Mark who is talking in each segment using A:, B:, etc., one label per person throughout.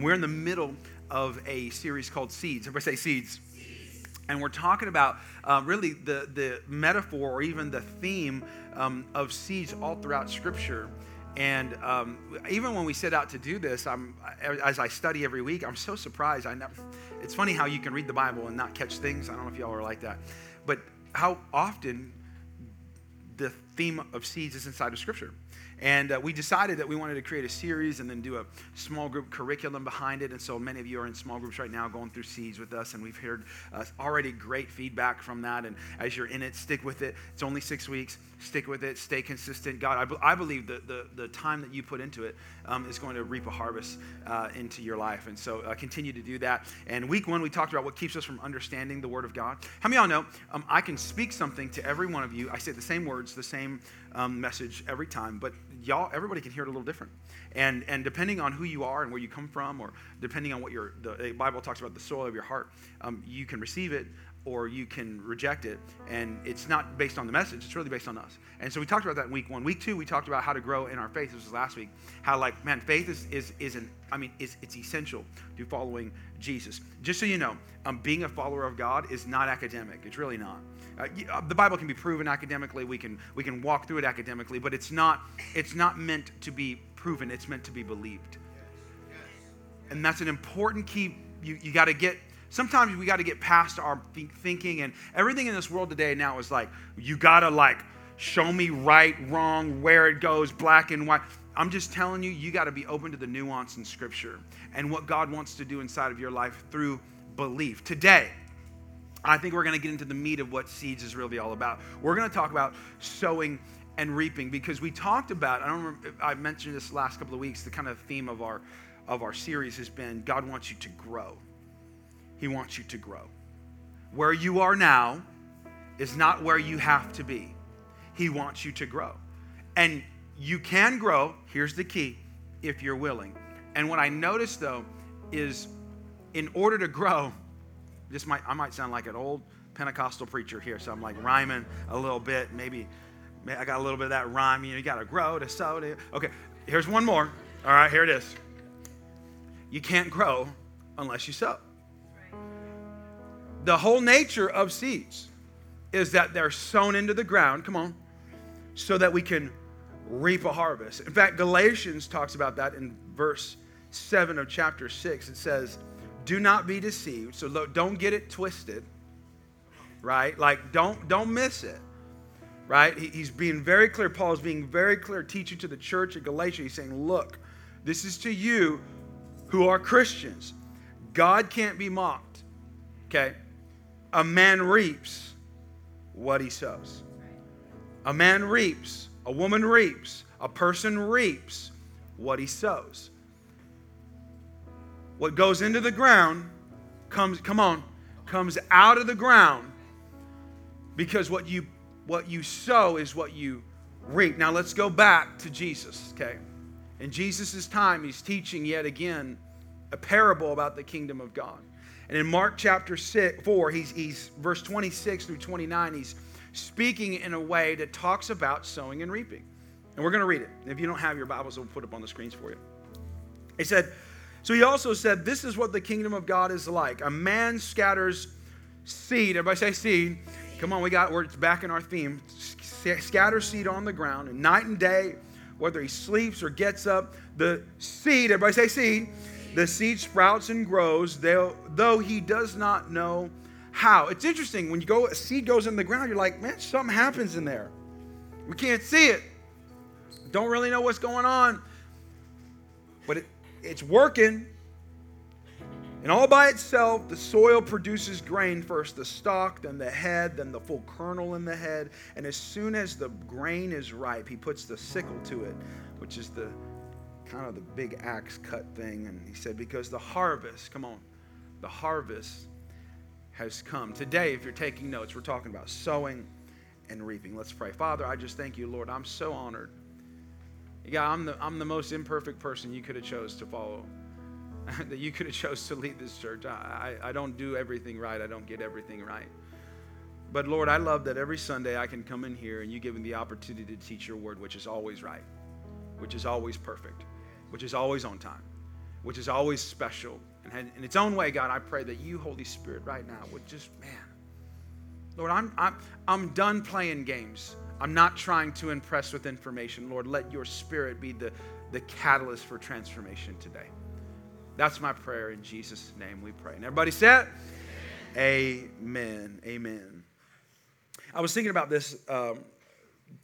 A: We're in the middle of a series called Seeds. Everybody say Seeds. And we're talking about uh, really the, the metaphor or even the theme um, of seeds all throughout Scripture. And um, even when we set out to do this, I'm, as I study every week, I'm so surprised. I never, it's funny how you can read the Bible and not catch things. I don't know if y'all are like that. But how often the theme of seeds is inside of Scripture. And uh, we decided that we wanted to create a series and then do a small group curriculum behind it. And so many of you are in small groups right now going through seeds with us. And we've heard uh, already great feedback from that. And as you're in it, stick with it. It's only six weeks. Stick with it. Stay consistent. God, I, be- I believe that the, the time that you put into it um, is going to reap a harvest uh, into your life. And so uh, continue to do that. And week one, we talked about what keeps us from understanding the Word of God. How many of y'all know um, I can speak something to every one of you? I say the same words, the same um, message every time, but y'all, everybody can hear it a little different. And, and depending on who you are and where you come from, or depending on what your, the Bible talks about the soil of your heart, um, you can receive it or you can reject it. And it's not based on the message, it's really based on us. And so we talked about that in week one. Week two, we talked about how to grow in our faith. This was last week. How, like, man, faith is, is, is an, I mean, is, it's essential to following Jesus. Just so you know, um, being a follower of God is not academic. It's really not. Uh, uh, the Bible can be proven academically. We can, we can walk through it academically, but it's not, it's not meant to be proven. It's meant to be believed. And that's an important key. You, you got to get sometimes we got to get past our thinking and everything in this world today now is like you got to like show me right wrong where it goes black and white i'm just telling you you got to be open to the nuance in scripture and what god wants to do inside of your life through belief today I think we're going to get into the meat of what seeds is really all about. We're going to talk about sowing and reaping because we talked about, I don't remember, I mentioned this last couple of weeks, the kind of theme of our of our series has been God wants you to grow. He wants you to grow. Where you are now is not where you have to be. He wants you to grow. And you can grow, here's the key, if you're willing. And what I noticed though is in order to grow, this might I might sound like an old Pentecostal preacher here, so I'm like rhyming a little bit. Maybe, I got a little bit of that rhyme. You know, you got to grow to sow. To, okay, here's one more. All right, here it is. You can't grow unless you sow. The whole nature of seeds is that they're sown into the ground. Come on, so that we can reap a harvest. In fact, Galatians talks about that in verse 7 of chapter 6. It says, do not be deceived. So don't get it twisted, right? Like don't don't miss it, right? He's being very clear. Paul is being very clear, teaching to the church at Galatia. He's saying, look, this is to you who are Christians. God can't be mocked. Okay, a man reaps what he sows. A man reaps. A woman reaps. A person reaps what he sows. What goes into the ground comes, come on, comes out of the ground because what you what you sow is what you reap. Now let's go back to Jesus, okay? In Jesus' time, he's teaching yet again a parable about the kingdom of God. And in Mark chapter six, 4, he's, he's verse 26 through 29, he's speaking in a way that talks about sowing and reaping. And we're going to read it. If you don't have your Bibles, we'll put it up on the screens for you. He said, so he also said, This is what the kingdom of God is like. A man scatters seed. Everybody say seed. Come on, we got we're back in our theme. Scatter seed on the ground, and night and day, whether he sleeps or gets up, the seed, everybody say seed, the seed sprouts and grows, though he does not know how. It's interesting when you go, a seed goes in the ground, you're like, man, something happens in there. We can't see it. Don't really know what's going on. But it, it's working. And all by itself, the soil produces grain first the stalk, then the head, then the full kernel in the head. And as soon as the grain is ripe, he puts the sickle to it, which is the kind of the big axe cut thing. And he said, Because the harvest, come on, the harvest has come. Today, if you're taking notes, we're talking about sowing and reaping. Let's pray. Father, I just thank you, Lord. I'm so honored yeah, I'm the, I'm the most imperfect person you could have chose to follow, that you could have chose to lead this church. I, I, I don't do everything right. I don't get everything right. But Lord, I love that every Sunday I can come in here and you give me the opportunity to teach your word, which is always right, which is always perfect, which is always on time, which is always special. And in its own way, God, I pray that you, Holy Spirit, right now would just, man, Lord, I'm, I'm, I'm done playing games. I'm not trying to impress with information. Lord, let your spirit be the, the catalyst for transformation today. That's my prayer. In Jesus' name we pray. And everybody said, Amen. Amen. I was thinking about this um,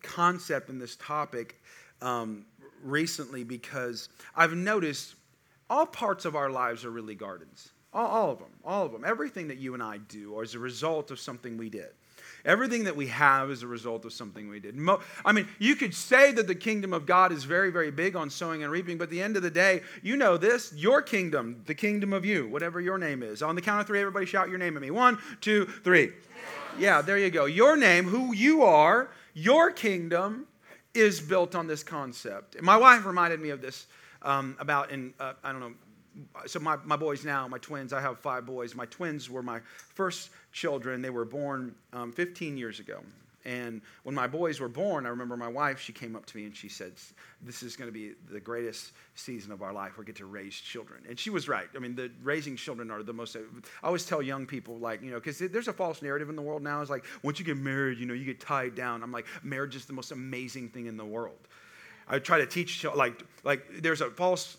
A: concept and this topic um, recently because I've noticed all parts of our lives are really gardens. All, all of them. All of them. Everything that you and I do is a result of something we did. Everything that we have is a result of something we did. I mean, you could say that the kingdom of God is very, very big on sowing and reaping, but at the end of the day, you know this your kingdom, the kingdom of you, whatever your name is. On the count of three, everybody shout your name at me. One, two, three. Yeah, there you go. Your name, who you are, your kingdom is built on this concept. My wife reminded me of this um, about in, uh, I don't know, so my, my boys now, my twins, I have five boys. My twins were my first children. They were born um, 15 years ago. And when my boys were born, I remember my wife, she came up to me and she said, This is going to be the greatest season of our life. We get to raise children. And she was right. I mean, the raising children are the most, I always tell young people, like, you know, because there's a false narrative in the world now. It's like, once you get married, you know, you get tied down. I'm like, marriage is the most amazing thing in the world. I try to teach, like, like there's a false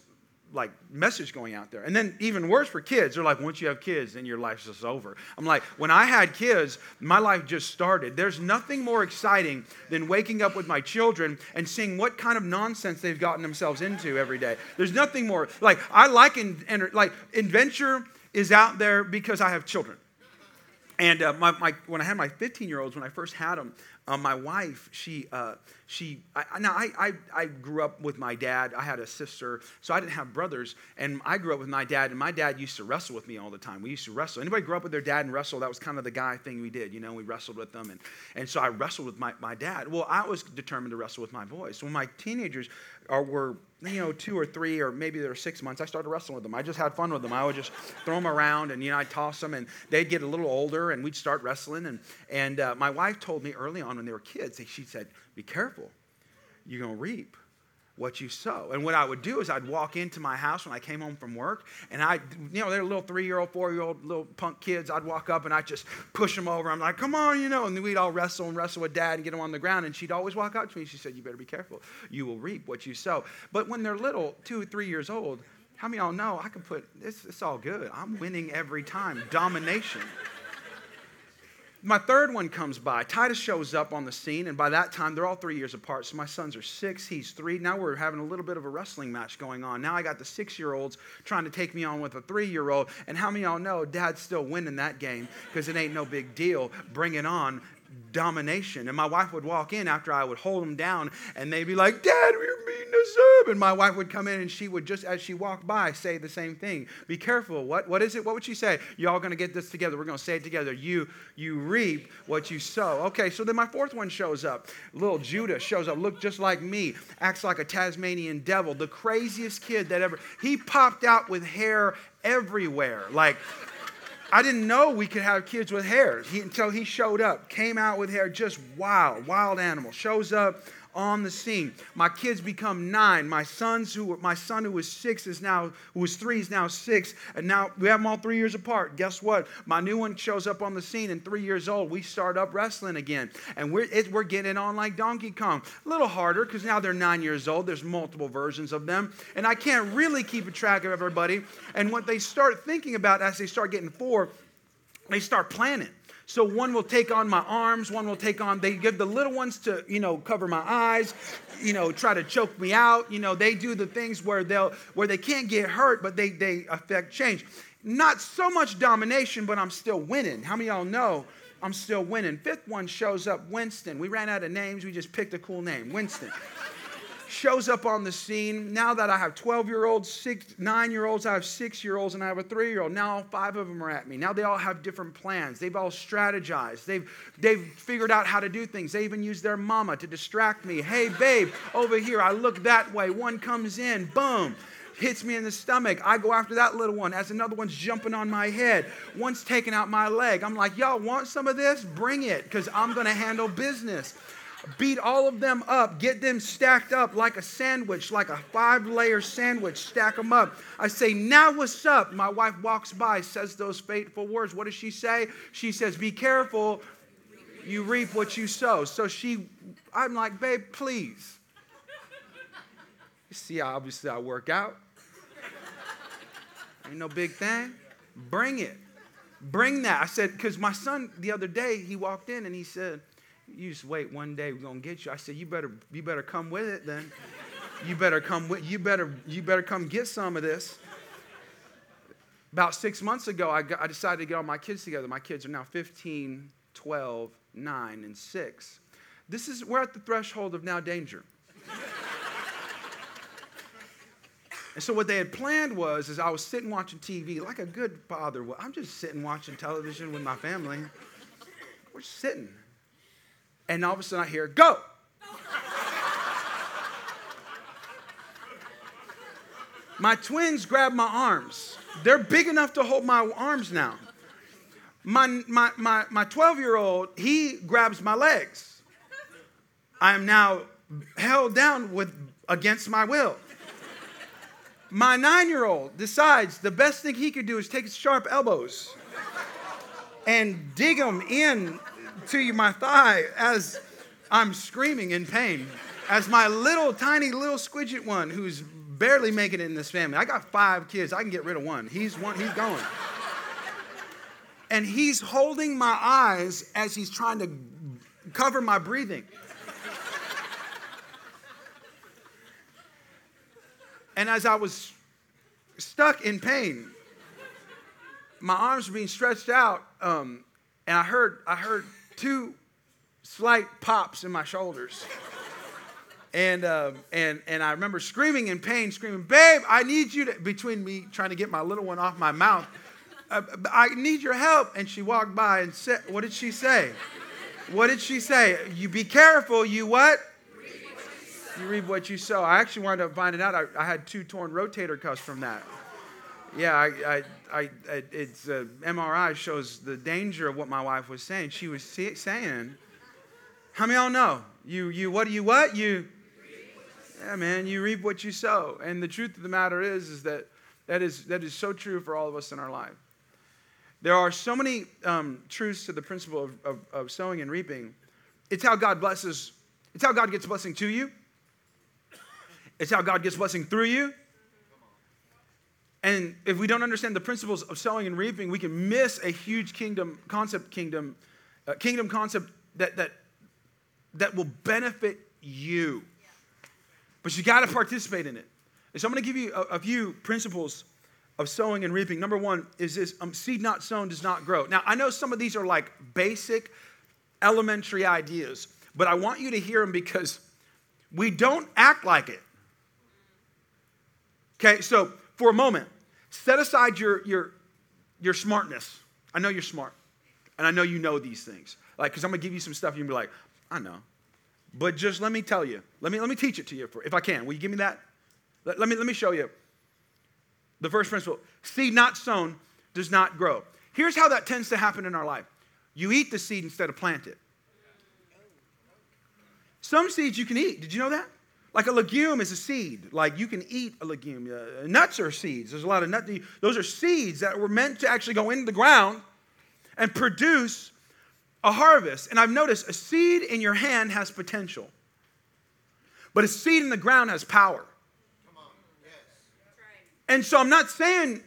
A: like message going out there. And then even worse for kids, they're like, once you have kids, then your life's just over. I'm like, when I had kids, my life just started. There's nothing more exciting than waking up with my children and seeing what kind of nonsense they've gotten themselves into every day. There's nothing more like I like in, like adventure is out there because I have children. And uh, my, my, when I had my 15 year olds, when I first had them, uh, my wife, she, uh, she, I, now I, I, I grew up with my dad. I had a sister, so I didn't have brothers. And I grew up with my dad, and my dad used to wrestle with me all the time. We used to wrestle. Anybody grew up with their dad and wrestle? That was kind of the guy thing we did, you know, we wrestled with them. And, and so I wrestled with my, my dad. Well, I was determined to wrestle with my boys. So when my teenagers are, were you know, two or three, or maybe they were six months, I started wrestling with them. I just had fun with them. I would just throw them around, and you know, I'd toss them, and they'd get a little older, and we'd start wrestling. And and uh, my wife told me early on when they were kids, she said, "Be careful, you're gonna reap." what you sow. And what I would do is I'd walk into my house when I came home from work, and I, you know, they're little three-year-old, four-year-old little punk kids. I'd walk up and I'd just push them over. I'm like, come on, you know, and we'd all wrestle and wrestle with dad and get them on the ground. And she'd always walk up to me. She said, you better be careful. You will reap what you sow. But when they're little, two or three years old, how many of y'all know I can put, this? it's all good. I'm winning every time. Domination my third one comes by. Titus shows up on the scene, and by that time, they're all three years apart. So my sons are six, he's three. Now we're having a little bit of a wrestling match going on. Now I got the six year olds trying to take me on with a three year old. And how many of y'all know dad's still winning that game because it ain't no big deal. Bring it on domination. And my wife would walk in after I would hold them down, and they'd be like, Dad, we're up. And my wife would come in, and she would just, as she walked by, say the same thing. Be careful. What, what is it? What would she say? Y'all to get this together. We're to say it together. You, you reap what you sow. Okay, so then my fourth one shows up. Little Judah shows up, look just like me, acts like a Tasmanian devil, the craziest kid that ever. He popped out with hair everywhere. Like, I didn't know we could have kids with hair he, until he showed up. Came out with hair, just wild, wild animal. Shows up on the scene. My kids become nine. My sons, who my son who was six is now who was three is now six, and now we have them all three years apart. Guess what? My new one shows up on the scene, and three years old, we start up wrestling again, and we're it, we're getting on like Donkey Kong. A little harder because now they're nine years old. There's multiple versions of them, and I can't really keep a track of everybody. And what they start thinking about as they start getting four, they start planning. So one will take on my arms, one will take on, they give the little ones to, you know, cover my eyes, you know, try to choke me out. You know, they do the things where they'll, where they can't get hurt, but they, they affect change. Not so much domination, but I'm still winning. How many y'all know I'm still winning? Fifth one shows up, Winston. We ran out of names, we just picked a cool name, Winston shows up on the scene. Now that I have 12 year olds, six, nine year olds, I have six year olds, and I have a three year old. Now five of them are at me. Now they all have different plans. They've all strategized. They've, they've figured out how to do things. They even use their mama to distract me. Hey, babe, over here, I look that way. One comes in, boom hits me in the stomach. I go after that little one as another one's jumping on my head. One's taking out my leg. I'm like, y'all want some of this? Bring it, because I'm going to handle business beat all of them up, get them stacked up like a sandwich, like a five layer sandwich, stack them up. I say, Now what's up? My wife walks by, says those fateful words. What does she say? She says, Be careful, you reap what you sow. So she, I'm like, Babe, please. You see, obviously, I work out. Ain't no big thing. Bring it. Bring that. I said, because my son the other day, he walked in and he said, you just wait one day we're gonna get you. I said you better you better come with it then. You better come with you better you better come get some of this. About six months ago I, got, I decided to get all my kids together. My kids are now 15 12 9 and 6 this is we're at the threshold of now danger. And so what they had planned was is i was sitting watching tv like a good father i'm just sitting watching television with my family. We're sitting and all of a sudden I hear, go. my twins grab my arms. They're big enough to hold my arms now. My, my, my, my 12 year old, he grabs my legs. I am now held down with against my will. My nine year old decides the best thing he could do is take his sharp elbows and dig them in to you my thigh as I'm screaming in pain. As my little, tiny, little squidget one who's barely making it in this family. I got five kids. I can get rid of one. He's one, he's going. and he's holding my eyes as he's trying to cover my breathing. and as I was stuck in pain, my arms were being stretched out, um, and I heard, I heard two slight pops in my shoulders. And, uh, and, and I remember screaming in pain, screaming, Babe, I need you to, between me trying to get my little one off my mouth, uh, I need your help. And she walked by and said, What did she say? What did she say? You be careful, you what? You reap what you sow. I actually wound up finding out I, I had two torn rotator cuffs from that. Yeah, I, I, I, it's uh, MRI shows the danger of what my wife was saying. She was saying, "How many y'all know you, you, what do you what you? Yeah, man, you reap what you sow." And the truth of the matter is, is that that is that is so true for all of us in our life. There are so many um, truths to the principle of, of, of sowing and reaping. It's how God blesses. It's how God gets blessing to you. It's how God gets blessing through you. And if we don't understand the principles of sowing and reaping, we can miss a huge kingdom concept, kingdom, uh, kingdom concept that, that, that will benefit you. But you got to participate in it. And so I'm going to give you a, a, few principles of sowing and reaping. Number one is this um, seed not sown does not grow. Now, I know some of these are like basic, elementary ideas, but I want you to hear them because we don't act like it. Okay, so for a moment, set aside your, your, your smartness. I know you're smart, and I know you know these things. Like, because I'm going to give you some stuff, and you'll be like, I know. But just let me tell you, let me, let me teach it to you for, if I can. Will you give me that? Let, let, me, let me show you. The first principle seed not sown does not grow. Here's how that tends to happen in our life you eat the seed instead of plant it. Some seeds you can eat. Did you know that? Like a legume is a seed. Like you can eat a legume. Uh, nuts are seeds. There's a lot of nuts. Those are seeds that were meant to actually go into the ground and produce a harvest. And I've noticed a seed in your hand has potential, but a seed in the ground has power. And so I'm not saying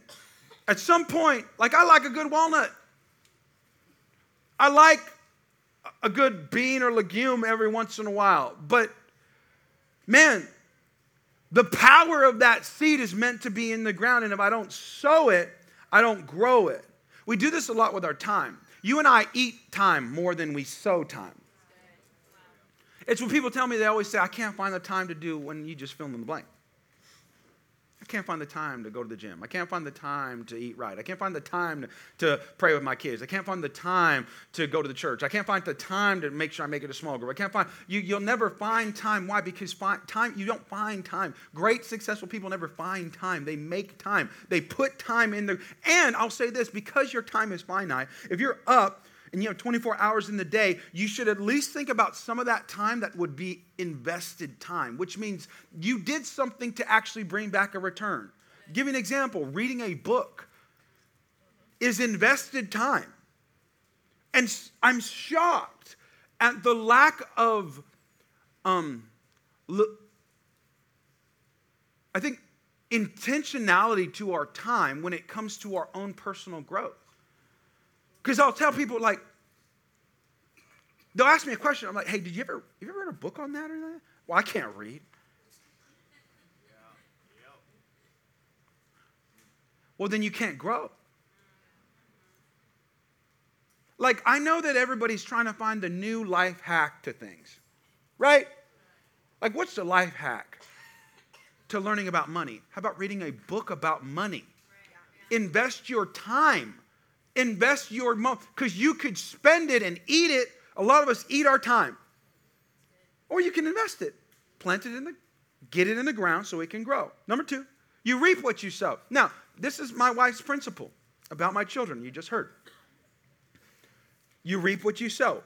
A: at some point, like I like a good walnut. I like a good bean or legume every once in a while, but man, the power of that seed is meant to be in the ground. And if I don't sow it, I don't grow it. We do this a lot with our time. You and I eat time more than we sow time. It's when people tell me, they always say, I can't find the time to do when you just fill in the blank. Can't find the time to go to the gym. I can't find the time to eat right. I can't find the time to, to pray with my kids. I can't find the time to go to the church. I can't find the time to make sure I make it a small group. I can't find, you, you'll never find time. Why? Because time, you don't find time. Great, successful people never find time. They make time. They put time in there. And I'll say this because your time is finite, if you're up, and you have 24 hours in the day, you should at least think about some of that time that would be invested time, which means you did something to actually bring back a return. Give you an example reading a book is invested time. And I'm shocked at the lack of, um, I think, intentionality to our time when it comes to our own personal growth. Because I'll tell people, like, they'll ask me a question. I'm like, hey, did you ever, you ever read a book on that or that? Well, I can't read. Well, then you can't grow. Like, I know that everybody's trying to find the new life hack to things, right? Like, what's the life hack to learning about money? How about reading a book about money? Invest your time invest your money because you could spend it and eat it. A lot of us eat our time. Or you can invest it, plant it in the, get it in the ground so it can grow. Number two, you reap what you sow. Now, this is my wife's principle about my children. You just heard. You reap what you sow,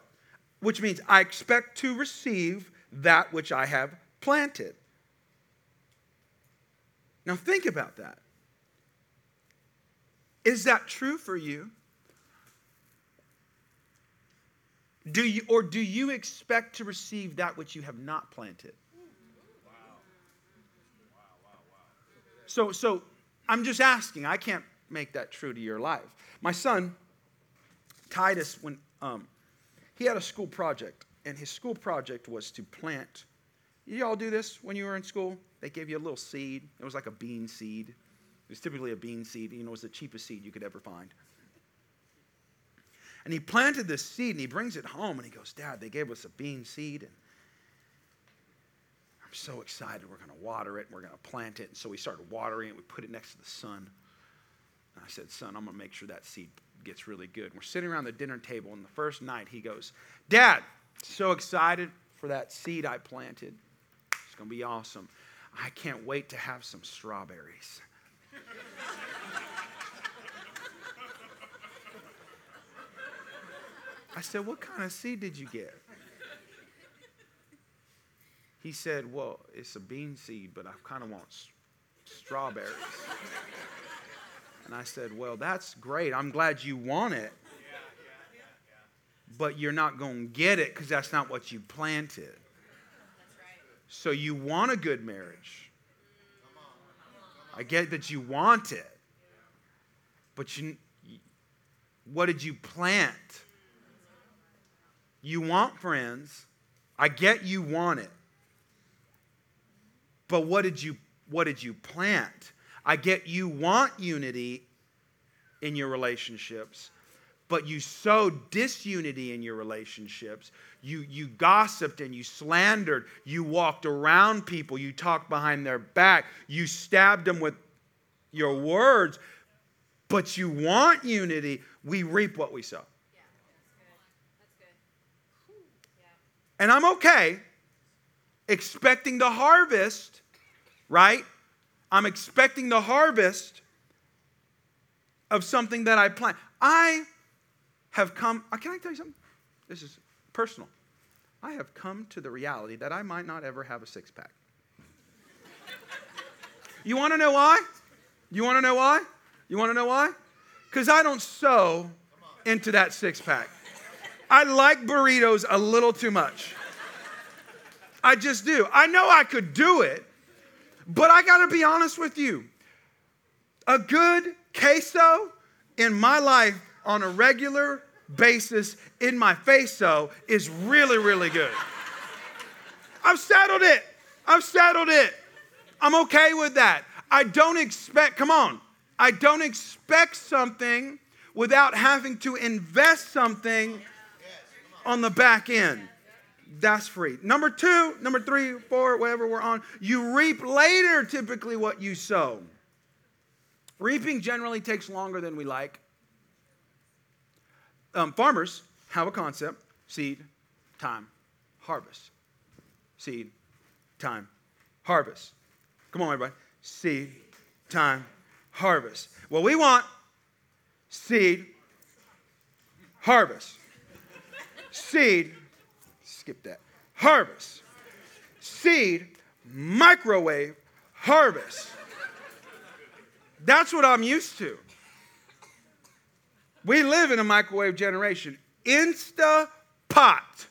A: which means I expect to receive that which I have planted. Now, think about that. Is that true for you? Do you or do you expect to receive that which you have not planted? So so I'm just asking. I can't make that true to your life. My son Titus when um, he had a school project and his school project was to plant you all do this when you were in school? They gave you a little seed. It was like a bean seed. It was typically a bean seed. You know, it was the cheapest seed you could ever find. And he planted this seed and he brings it home and he goes, Dad, they gave us a bean seed and I'm so excited. We're going to water it and we're going to plant it. And so we started watering it. We put it next to the sun. And I said, Son, I'm going to make sure that seed gets really good. And we're sitting around the dinner table and the first night he goes, Dad, so excited for that seed I planted. It's going to be awesome. I can't wait to have some strawberries. I said, What kind of seed did you get? He said, Well, it's a bean seed, but I kind of want s- strawberries. And I said, Well, that's great. I'm glad you want it. But you're not going to get it because that's not what you planted. So you want a good marriage. I get that you want it. But you, what did you plant? You want friends. I get you want it. But what did you what did you plant? I get you want unity in your relationships, but you sowed disunity in your relationships. You, you gossiped and you slandered. You walked around people. You talked behind their back. You stabbed them with your words, but you want unity. We reap what we sow. And I'm okay expecting the harvest, right? I'm expecting the harvest of something that I plant. I have come, uh, can I tell you something? This is personal. I have come to the reality that I might not ever have a six pack. you want to know why? You want to know why? You want to know why? Because I don't sow into that six pack. I like burritos a little too much. I just do. I know I could do it, but I got to be honest with you. A good queso in my life on a regular basis in my queso is really, really good. I've settled it. I've settled it. I'm okay with that. I don't expect, come on, I don't expect something without having to invest something on the back end. That's free. Number two, number three, four, whatever we're on, you reap later typically what you sow. Reaping generally takes longer than we like. Um, farmers have a concept seed, time, harvest. Seed, time, harvest. Come on, everybody. Seed, time, harvest. What we want seed, harvest. Seed, skip that, harvest, seed, microwave, harvest. That's what I'm used to. We live in a microwave generation. Insta pot.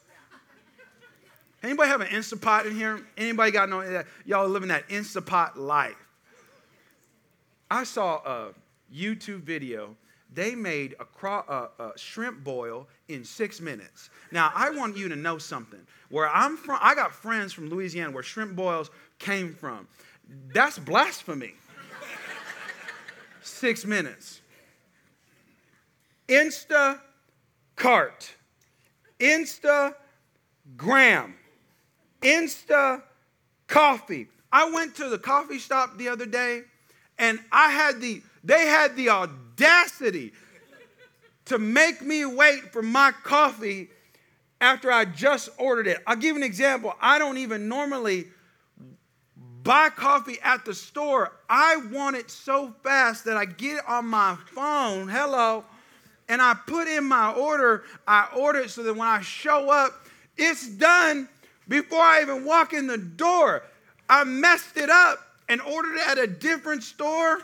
A: Anybody have an Instapot in here? Anybody got no y'all living that Instapot life? I saw a YouTube video. They made a, cro- a, shrimp boil in six minutes. Now I want you to know something. Where I'm from, I got friends from Louisiana where shrimp boils came from. That's blasphemy. six minutes. Insta cart. Instagram. Insta coffee. I went to the coffee shop the other day and I had the, they had the audacity to make me wait for my coffee after I just ordered it. I'll give an example. I don't even normally buy coffee at the store. I want it so fast that I get on my phone. Hello. And I put in my order. I order it so that when I show up, it's done before I even walk in the door, I messed it up and ordered it at a different store.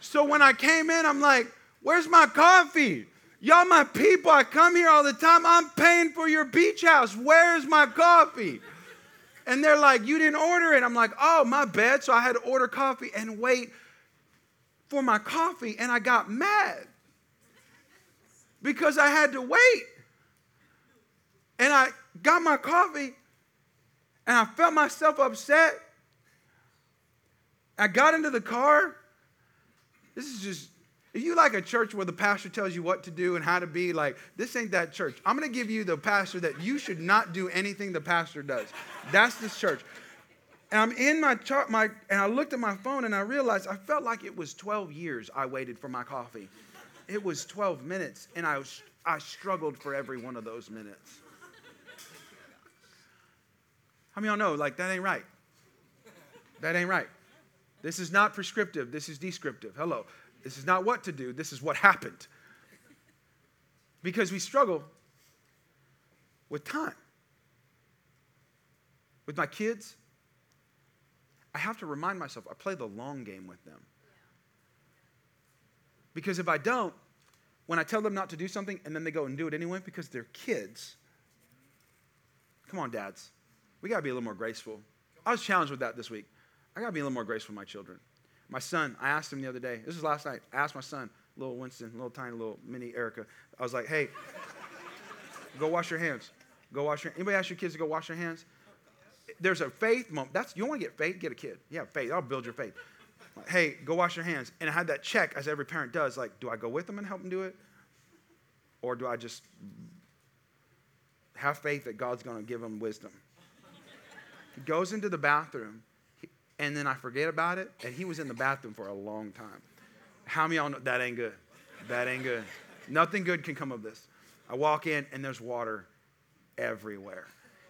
A: So when I came in, I'm like, where's my coffee? Y'all, my people, I come here all the time. I'm paying for your beach house. Where's my coffee? And they're like, You didn't order it. I'm like, Oh, my bad. So I had to order coffee and wait for my coffee. And I got mad because I had to wait. And I got my coffee and I felt myself upset. I got into the car. This is just, if you like a church where the pastor tells you what to do and how to be, like, this ain't that church. I'm going to give you the pastor that you should not do anything the pastor does. That's this church. And I'm in my chart, my, and I looked at my phone and I realized I felt like it was 12 years I waited for my coffee. It was 12 minutes, and I, was, I struggled for every one of those minutes. How many of y'all know, like, that ain't right? That ain't right. This is not prescriptive, this is descriptive. Hello. This is not what to do, this is what happened. Because we struggle with time. With my kids, I have to remind myself I play the long game with them. Because if I don't, when I tell them not to do something and then they go and do it anyway because they're kids, come on, dads. We got to be a little more graceful. I was challenged with that this week. I got to be a little more graceful with my children. My son, I asked him the other day, this was last night, I asked my son, little Winston, little tiny little mini Erica, I was like, hey, go wash your hands. Go wash your Anybody ask your kids to go wash their hands? There's a faith moment. That's you want to get faith, get a kid. Yeah, faith. I'll build your faith. Hey, go wash your hands. And I had that check, as every parent does, like, do I go with them and help them do it? Or do I just have faith that God's going to give them wisdom? He goes into the bathroom, and then I forget about it, and he was in the bathroom for a long time. How many y'all know that ain't good? That ain't good. Nothing good can come of this. I walk in, and there's water everywhere.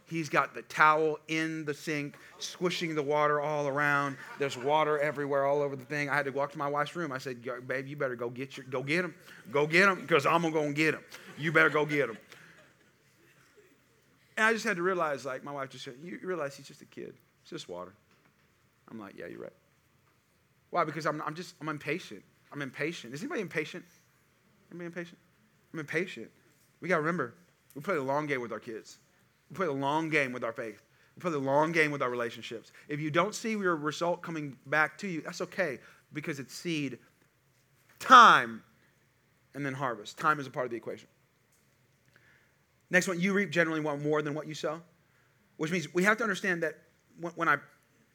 A: He's got the towel in the sink, squishing the water all around. There's water everywhere, all over the thing. I had to walk to my wife's room. I said, "Babe, you better go get your, go get him, go get him, because I'm gonna go and get him. You better go get him." And I just had to realize, like, my wife just said, You realize he's just a kid. It's just water. I'm like, Yeah, you're right. Why? Because I'm, I'm just, I'm impatient. I'm impatient. Is anybody impatient? Anybody impatient? I'm impatient. We got to remember, we play the long game with our kids. We play the long game with our faith. We play the long game with our relationships. If you don't see your result coming back to you, that's okay because it's seed, time, and then harvest. Time is a part of the equation. Next one, you reap generally want more than what you sow, which means we have to understand that when I,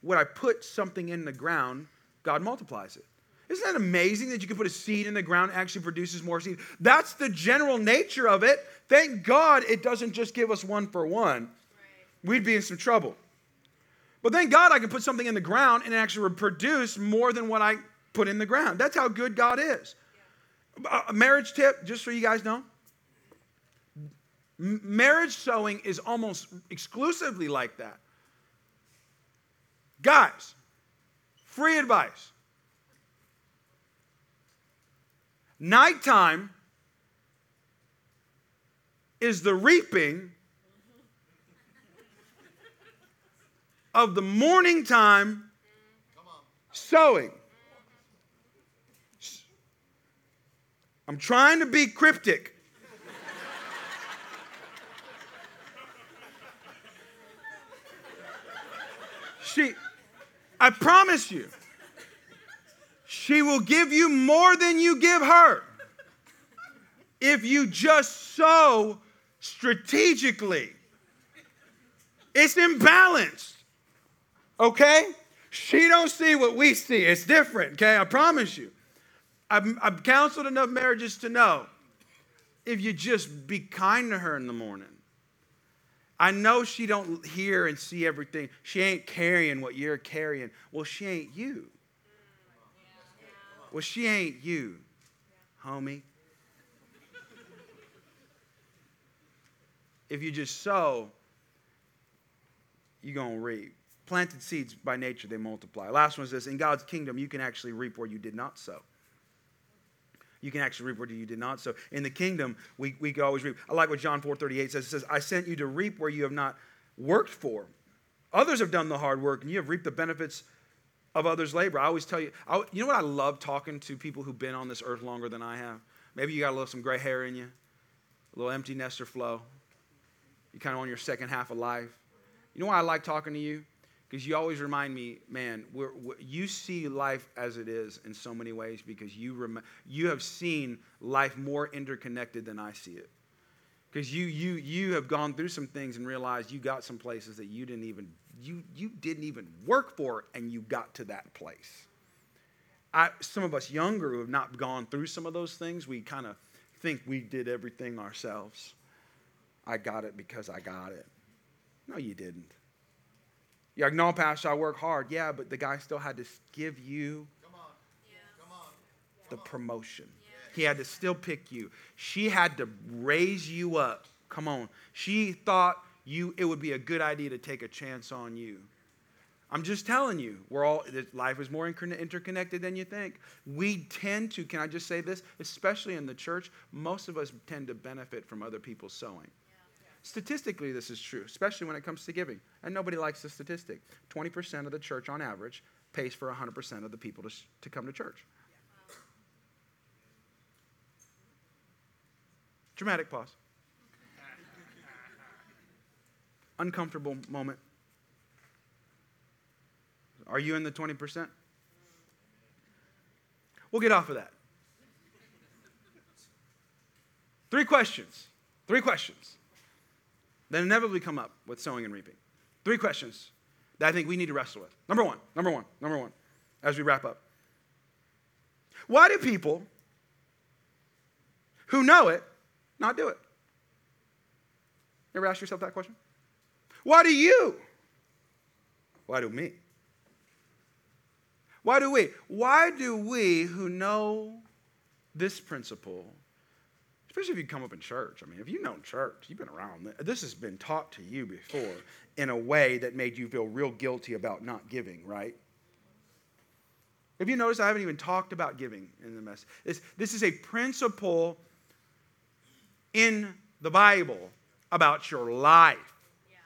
A: when I put something in the ground, God multiplies it. Isn't that amazing that you can put a seed in the ground and actually produces more seed? That's the general nature of it. Thank God it doesn't just give us one for one. We'd be in some trouble. But thank God I can put something in the ground and actually produce more than what I put in the ground. That's how good God is. A marriage tip, just so you guys know Marriage sowing is almost exclusively like that. Guys, free advice. Nighttime is the reaping of the morning time sowing. I'm trying to be cryptic. she, I promise you, she will give you more than you give her if you just sow strategically. It's imbalanced. Okay? She don't see what we see. It's different, okay? I promise you. I've, I've counseled enough marriages to know if you just be kind to her in the morning. I know she don't hear and see everything. She ain't carrying what you're carrying. Well, she ain't you. Well, she ain't you, homie. If you just sow, you're going to reap. Planted seeds, by nature, they multiply. Last one is this In God's kingdom, you can actually reap where you did not sow. You can actually reap where you did not sow. In the kingdom, we, we can always reap. I like what John 4 38 says. It says, I sent you to reap where you have not worked for. Others have done the hard work, and you have reaped the benefits of others' labor. I always tell you, I, you know what I love talking to people who've been on this earth longer than I have? Maybe you got a little some gray hair in you, a little empty nester flow. You're kind of on your second half of life. You know why I like talking to you? Because you always remind me, man, we're, we're, you see life as it is in so many ways because you, rem- you have seen life more interconnected than I see it. Because you, you, you have gone through some things and realized you got some places that you didn't even, you, you didn't even work for and you got to that place. I, some of us younger who have not gone through some of those things, we kind of think we did everything ourselves. I got it because I got it. No, you didn't. You're like, no, Pastor, I work hard. Yeah, but the guy still had to give you the promotion. He had to still pick you. She had to raise you up. Come on. She thought you it would be a good idea to take a chance on you. I'm just telling you, we're all life is more interconnected than you think. We tend to, can I just say this, especially in the church, most of us tend to benefit from other people's sowing. Statistically, this is true, especially when it comes to giving. And nobody likes the statistic. 20% of the church, on average, pays for 100% of the people to, to come to church. Dramatic pause. Uncomfortable moment. Are you in the 20%? We'll get off of that. Three questions. Three questions that inevitably come up with sowing and reaping. Three questions that I think we need to wrestle with. Number one, number one, number one, as we wrap up. Why do people who know it not do it? Ever ask yourself that question? Why do you? Why do me? Why do we? Why do we who know this principle Especially if you come up in church. I mean, if you know church, you've been around. This has been taught to you before in a way that made you feel real guilty about not giving, right? Have you noticed I haven't even talked about giving in the message? This, this is a principle in the Bible about your life. Yeah.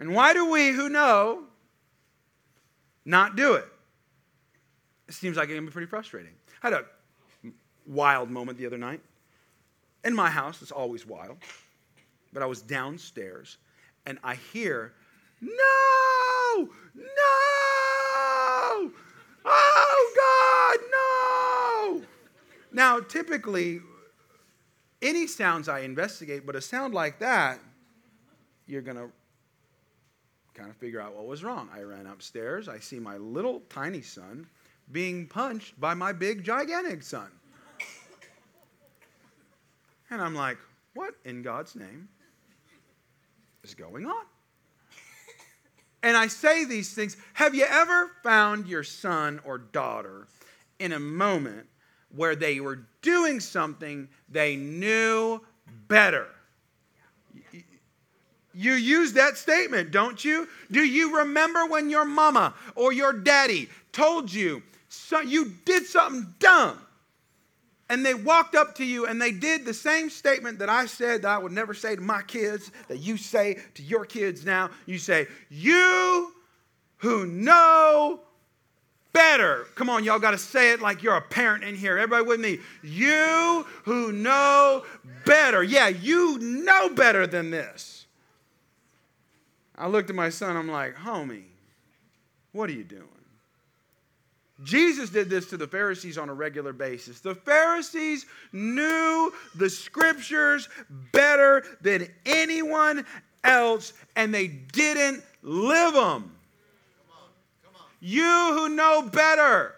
A: And why do we who know not do it? It seems like it can be pretty frustrating. I had a wild moment the other night. In my house, it's always wild. But I was downstairs and I hear, No! No! Oh, God, no! Now, typically, any sounds I investigate, but a sound like that, you're going to kind of figure out what was wrong. I ran upstairs. I see my little tiny son being punched by my big, gigantic son. And I'm like, what in God's name is going on? And I say these things. Have you ever found your son or daughter in a moment where they were doing something they knew better? You use that statement, don't you? Do you remember when your mama or your daddy told you so you did something dumb and they walked up to you and they did the same statement that I said that I would never say to my kids, that you say to your kids now. You say, You who know better. Come on, y'all got to say it like you're a parent in here. Everybody with me. You who know better. Yeah, you know better than this. I looked at my son, I'm like, homie, what are you doing? Jesus did this to the Pharisees on a regular basis. The Pharisees knew the scriptures better than anyone else, and they didn't live them. You who know better,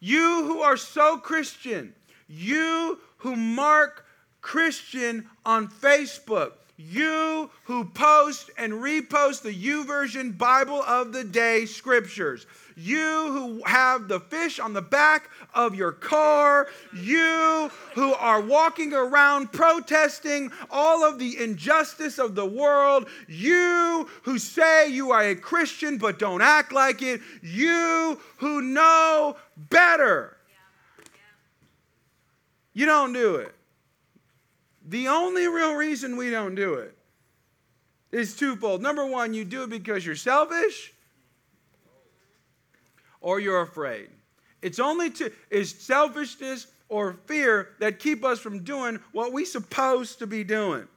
A: you who are so Christian, you who mark Christian on Facebook, you who post and repost the YouVersion Bible of the Day scriptures, you who have the fish on the back of your car, you who are walking around protesting all of the injustice of the world, you who say you are a Christian but don't act like it, you who know better. You don't do it. The only real reason we don't do it is twofold. Number one, you do it because you're selfish or you're afraid. It's only to is selfishness or fear that keep us from doing what we supposed to be doing.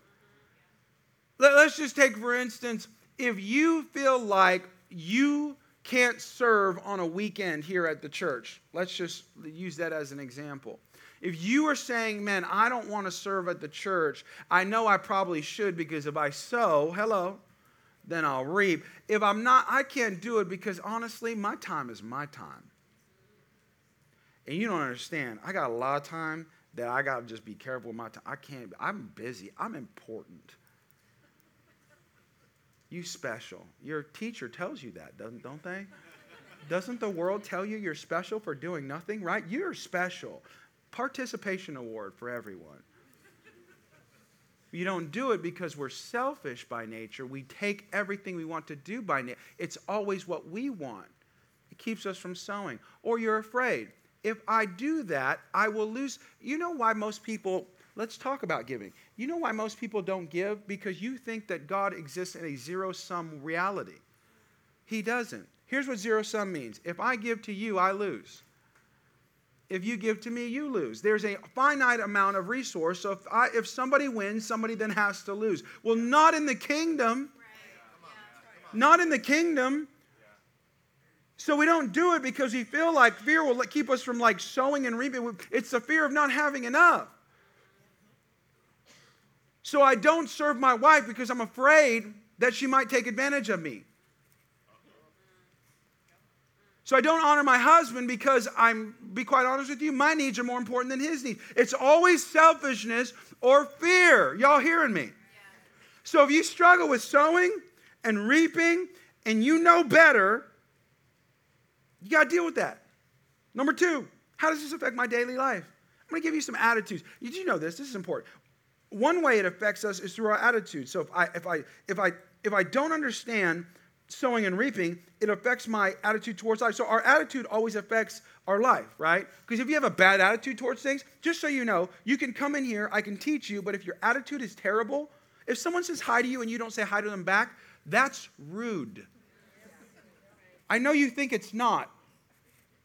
A: Let, us just take for instance, if you feel like you can't serve on a weekend here at the church, let's just use that as an example. If you are saying, man, I don't want to serve at the church, I know I probably should because if I sow, hello, then I'll reap. If I'm not, I can't do it because honestly, my time is my time. And you don't understand. I got a lot of time that I got to just be careful with my time. I can't, I'm busy. I'm important. You special. Your teacher tells you that, doesn't, don't they? Doesn't the world tell you you're special for doing nothing, right? You're special. Participation award for everyone. You don't do it because we're selfish by nature. We take everything we want to do by nature. It's always what we want. It keeps us from sowing. Or you're afraid. If I do that, I will lose. You know why most people, let's talk about giving. You know why most people don't give? Because you think that God exists in a zero sum reality. He doesn't. Here's what zero sum means if I give to you, I lose if you give to me, you lose. There's a finite amount of resource. So if, I, if somebody wins, somebody then has to lose. Well, not in the kingdom. Not in the kingdom. So we don't do it because we feel like fear will keep us from like sowing and reaping. It's the fear of not having enough. So I don't serve my wife because I'm afraid that she might take advantage of me. So I don't honor my husband because I'm, be quite honest with you, my needs are more important than his needs. It's always selfishness or fear. Y'all hearing me? So if you struggle with sowing and reaping and you know better, you got to deal with that. Number two, how does this affect my daily life? I'm going to give you some attitudes. Did you know this? This is important. One way it affects us is through our attitude. So if I if I if I if I don't understand sowing and reaping, it affects my attitude towards life. So our attitude always affects our life, right? Because if you have a bad attitude towards things, just so you know, you can come in here, I can teach you, but if your attitude is terrible, if someone says hi to you and you don't say hi to them back, that's rude. I know you think it's not,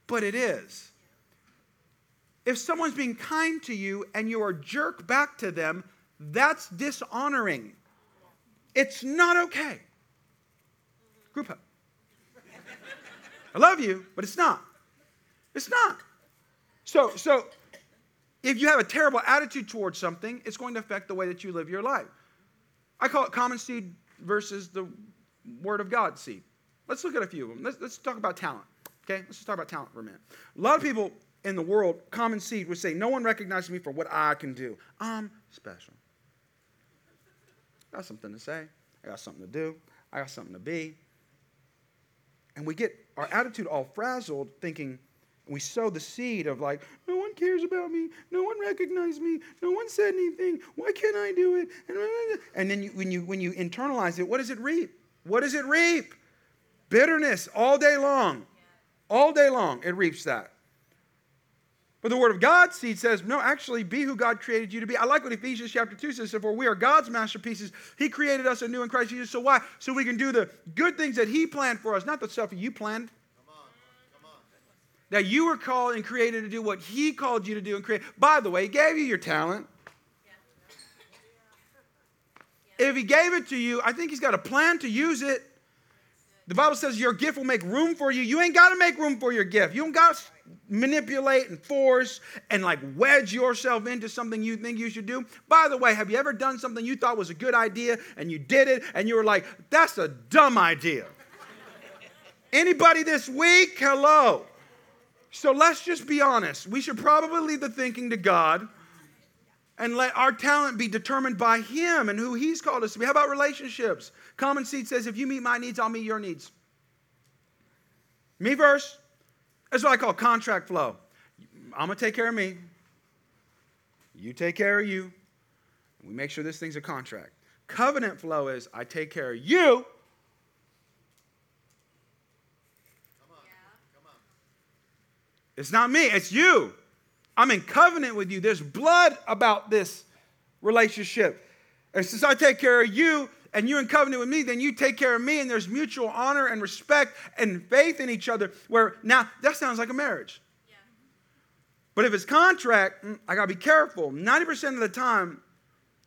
A: but it is. If someone's being kind to you and you are jerk back to them, that's dishonoring. It's not okay. Group hug. I love you, but it's not. It's not. So, so if you have a terrible attitude towards something, it's going to affect the way that you live your life. I call it common seed versus the word of God seed. Let's look at a few of them. Let's, let's talk about talent. Okay, let's just talk about talent for a minute. A lot of people in the world, common seed, would say, No one recognizes me for what I can do. I'm special. I got something to say. I got something to do. I got something to be. And we get our attitude all frazzled, thinking, we sow the seed of like, no one cares about me, no one recognized me, no one said anything, why can't I do it? And then you, when, you, when you internalize it, what does it reap? What does it reap? Bitterness all day long. All day long, it reaps that. But the word of God seed says, no, actually be who God created you to be. I like what Ephesians chapter 2 says, for we are God's masterpieces. He created us anew in Christ Jesus. So why? So we can do the good things that He planned for us, not the stuff you planned. That you were called and created to do what He called you to do and create. By the way, He gave you your talent. If He gave it to you, I think He's got a plan to use it. The Bible says your gift will make room for you. You ain't got to make room for your gift. You don't got to manipulate and force and like wedge yourself into something you think you should do. By the way, have you ever done something you thought was a good idea and you did it and you were like, that's a dumb idea? Anybody this week? Hello. So let's just be honest. We should probably leave the thinking to God and let our talent be determined by Him and who He's called us to be. How about relationships? Common Seed says, if you meet my needs, I'll meet your needs. Me first. That's what I call contract flow. I'm going to take care of me. You take care of you. We make sure this thing's a contract. Covenant flow is I take care of you It's not me, it's you. I'm in covenant with you. There's blood about this relationship. And since I take care of you and you're in covenant with me, then you take care of me, and there's mutual honor and respect and faith in each other. Where now that sounds like a marriage. Yeah. But if it's contract, mm, I gotta be careful. 90% of the time,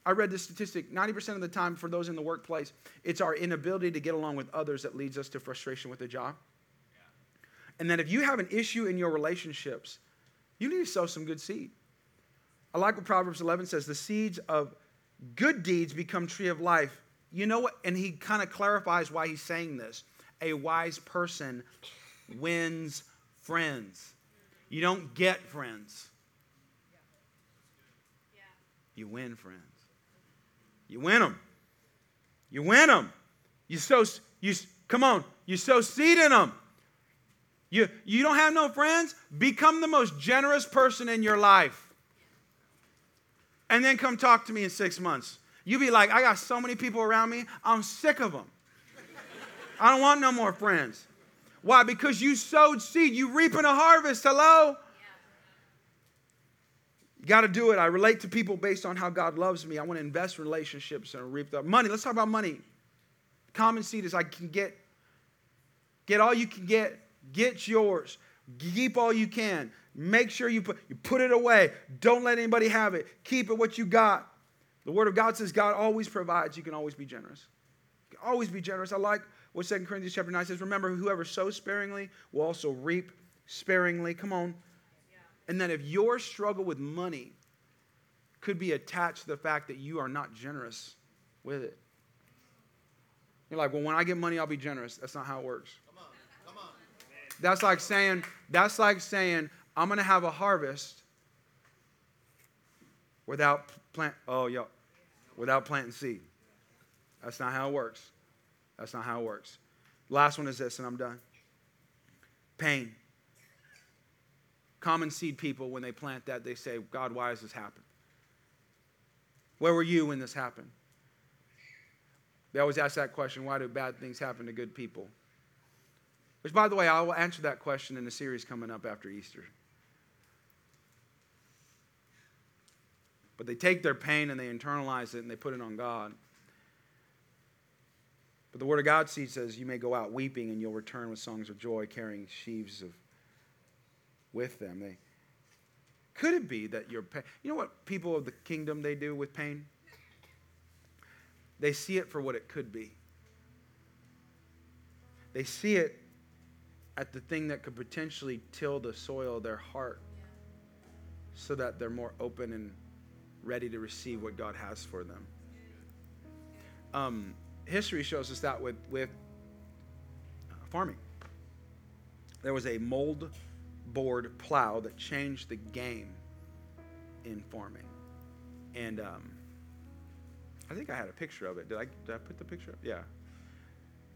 A: I read this statistic 90% of the time for those in the workplace, it's our inability to get along with others that leads us to frustration with the job. And that if you have an issue in your relationships, you need to sow some good seed. I like what Proverbs 11 says the seeds of good deeds become tree of life. You know what? And he kind of clarifies why he's saying this. A wise person wins friends. You don't get friends, you win friends. You win them. You win them. You sow, you, come on, you sow seed in them. You, you don't have no friends? Become the most generous person in your life. And then come talk to me in six months. You be like, I got so many people around me, I'm sick of them. I don't want no more friends. Why? Because you sowed seed, you reaping a harvest. Hello? You got to do it. I relate to people based on how God loves me. I want to invest in relationships and reap the money. Let's talk about money. Common seed is I can get get all you can get Get yours. Keep all you can. Make sure you put, you put it away. Don't let anybody have it. Keep it what you got. The Word of God says God always provides. You can always be generous. always be generous. I like what 2 Corinthians chapter 9 says. Remember, whoever sows sparingly will also reap sparingly. Come on. And that if your struggle with money could be attached to the fact that you are not generous with it. You're like, well, when I get money, I'll be generous. That's not how it works. That's like saying, that's like saying, I'm to have a harvest without plant, oh, yo, without planting seed. That's not how it works. That's not how it works. Last one is this, and I'm done. Pain. Common seed people, when they plant that, they say, God, why has this happened? Where were you when this happened? They always ask that question why do bad things happen to good people? Which, by the way, I will answer that question in a series coming up after Easter. But they take their pain and they internalize it and they put it on God. But the Word of God seed says, You may go out weeping and you'll return with songs of joy, carrying sheaves of with them. They, could it be that your pain, you know what people of the kingdom they do with pain? They see it for what it could be. They see it at the thing that could potentially till the soil of their heart so that they're more open and ready to receive what God has for them. Um, history shows us that with, with uh, farming. There was a mold board plow that changed the game in farming. And um, I think I had a picture of it. Did I, did I put the picture up? Yeah.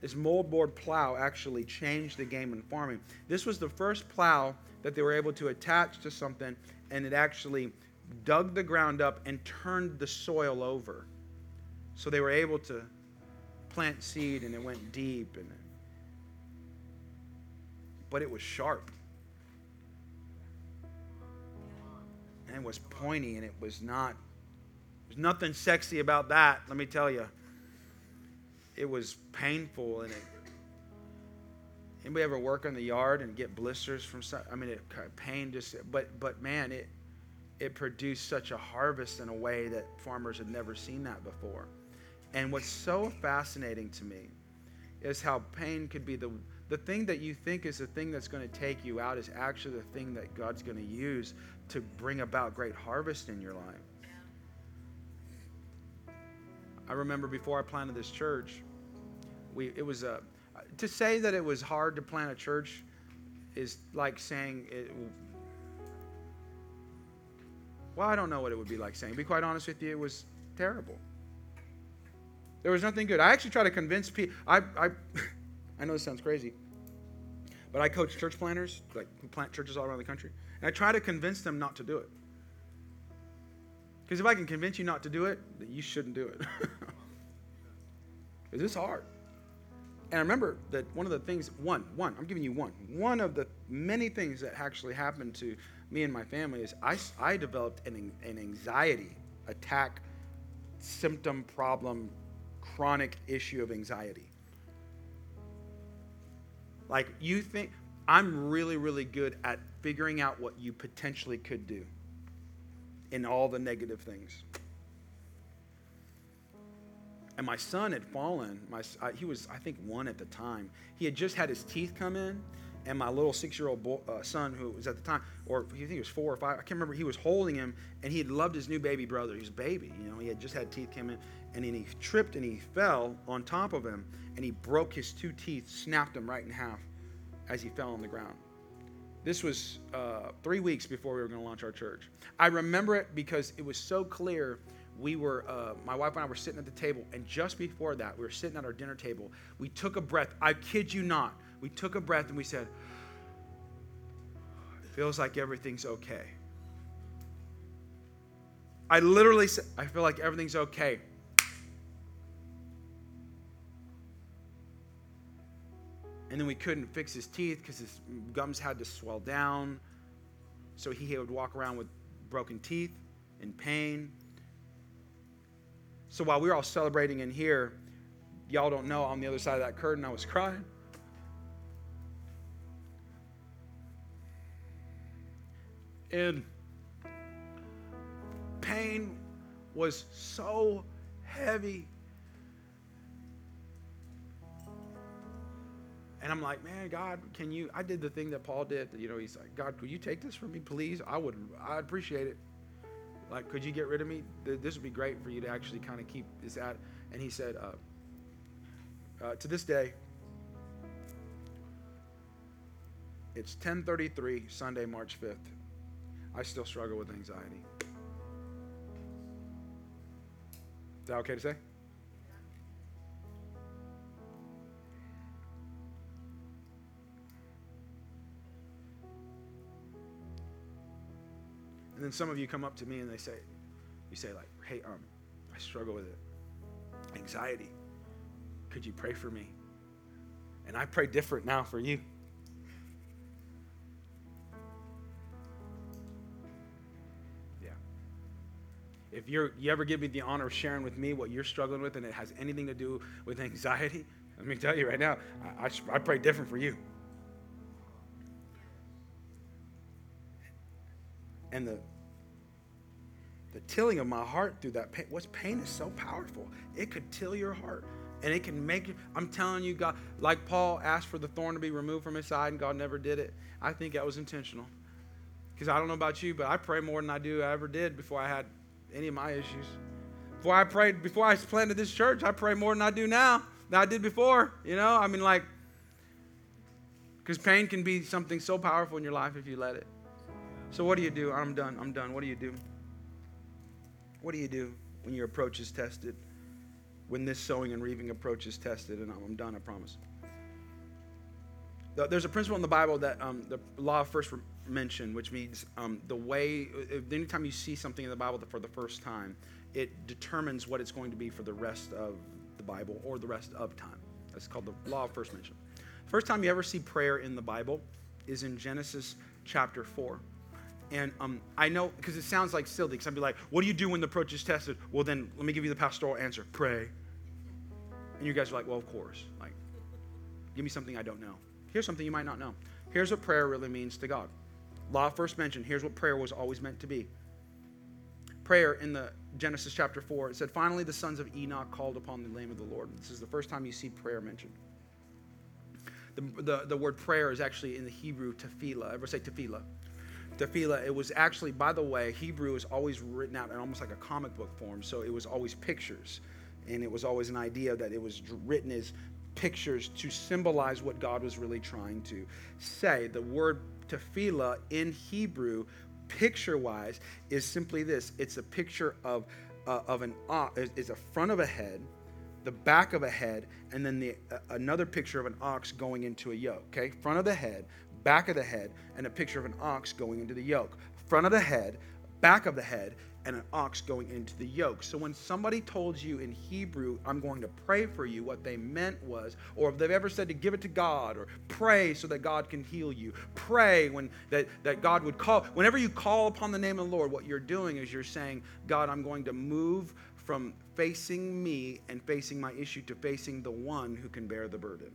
A: This moldboard plow actually changed the game in farming. This was the first plow that they were able to attach to something, and it actually dug the ground up and turned the soil over. So they were able to plant seed, and it went deep. And but it was sharp. and it was pointy and it was not there's nothing sexy about that, let me tell you. It was painful and it anybody ever work in the yard and get blisters from some, I mean it pain just but but man it it produced such a harvest in a way that farmers had never seen that before. And what's so fascinating to me is how pain could be the the thing that you think is the thing that's going to take you out is actually the thing that God's going to use to bring about great harvest in your life. I remember before I planted this church, we it was a to say that it was hard to plant a church is like saying it well, I don't know what it would be like saying. Be quite honest with you, it was terrible. There was nothing good. I actually try to convince people. I, I, I know this sounds crazy, but I coach church planters, like who plant churches all around the country, and I try to convince them not to do it. Because if I can convince you not to do it, then you shouldn't do it. Because it's hard. And I remember that one of the things, one, one, I'm giving you one, one of the many things that actually happened to me and my family is I, I developed an, an anxiety attack, symptom, problem, chronic issue of anxiety. Like, you think, I'm really, really good at figuring out what you potentially could do in all the negative things. And my son had fallen. My, he was, I think, one at the time. He had just had his teeth come in, and my little six-year-old boy, uh, son, who was at the time, or think he was four or five, I can't remember. He was holding him, and he had loved his new baby brother. He was a baby, you know. He had just had teeth come in, and then he tripped and he fell on top of him, and he broke his two teeth, snapped them right in half as he fell on the ground. This was uh, three weeks before we were going to launch our church. I remember it because it was so clear. We were, uh, my wife and I were sitting at the table, and just before that, we were sitting at our dinner table. We took a breath. I kid you not we took a breath and we said, feels like everything's okay. I literally said, I feel like everything's okay. And then we couldn't fix his teeth because his gums had to swell down. So he would walk around with broken teeth in pain. So while we were all celebrating in here, y'all don't know on the other side of that curtain, I was crying. And pain was so heavy. And I'm like, man, God, can you? I did the thing that Paul did. You know, he's like, God, could you take this from me, please? I would, I'd appreciate it. Like, could you get rid of me? This would be great for you to actually kind of keep this at. And he said, uh, uh, to this day, it's 10:33 Sunday, March 5th. I still struggle with anxiety. Is that okay to say? And then some of you come up to me and they say, you say like, hey, um, I struggle with it. Anxiety. Could you pray for me? And I pray different now for you. If you're, you ever give me the honor of sharing with me what you're struggling with and it has anything to do with anxiety, let me tell you right now, I, I, I pray different for you. And the, the tilling of my heart through that pain, what's pain is so powerful. It could till your heart and it can make you, I'm telling you, God, like Paul asked for the thorn to be removed from his side and God never did it. I think that was intentional. Because I don't know about you, but I pray more than I do I ever did before I had any of my issues. Before I prayed, before I planted this church, I pray more than I do now than I did before. You know, I mean, like, because pain can be something so powerful in your life if you let it. So, what do you do? I'm done. I'm done. What do you do? What do you do when your approach is tested? When this sowing and reaping approach is tested? And I'm done, I promise. There's a principle in the Bible that um, the law of first mention, which means um, the way, anytime you see something in the Bible for the first time, it determines what it's going to be for the rest of the Bible or the rest of time. That's called the law of first mention. First time you ever see prayer in the Bible is in Genesis chapter 4. And um, I know, because it sounds like silly, because I'd be like, what do you do when the approach is tested? Well, then let me give you the pastoral answer pray. And you guys are like, well, of course. Like, give me something I don't know. Here's something you might not know. Here's what prayer really means to God. Law first mentioned, here's what prayer was always meant to be. Prayer in the Genesis chapter 4, it said, Finally, the sons of Enoch called upon the name of the Lord. This is the first time you see prayer mentioned. The, the, the word prayer is actually in the Hebrew tefillah. Ever say tefillah? Tefillah, it was actually, by the way, Hebrew is always written out in almost like a comic book form, so it was always pictures. And it was always an idea that it was written as pictures to symbolize what God was really trying to say. The word tefillah in Hebrew, picture wise, is simply this it's a picture of, uh, of an ox, is a front of a head, the back of a head, and then the, uh, another picture of an ox going into a yoke. Okay, front of the head, back of the head, and a picture of an ox going into the yoke. Front of the head, back of the head, and an ox going into the yoke. So when somebody told you in Hebrew, I'm going to pray for you, what they meant was, or if they've ever said to give it to God, or pray so that God can heal you, pray when that, that God would call. Whenever you call upon the name of the Lord, what you're doing is you're saying, God, I'm going to move from facing me and facing my issue to facing the one who can bear the burden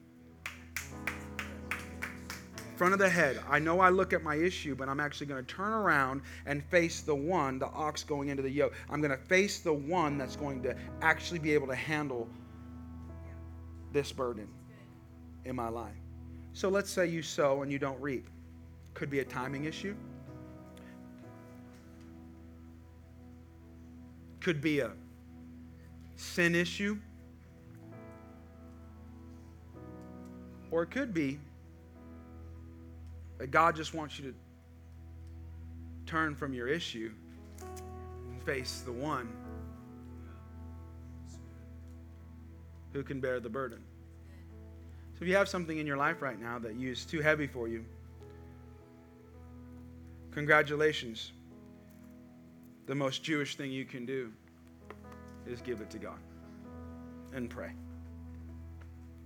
A: front of the head. I know I look at my issue, but I'm actually going to turn around and face the one, the ox going into the yoke. I'm going to face the one that's going to actually be able to handle this burden in my life. So let's say you sow and you don't reap. Could be a timing issue. Could be a sin issue. Or it could be that God just wants you to turn from your issue and face the one who can bear the burden. So if you have something in your life right now that is too heavy for you, congratulations. The most Jewish thing you can do is give it to God and pray.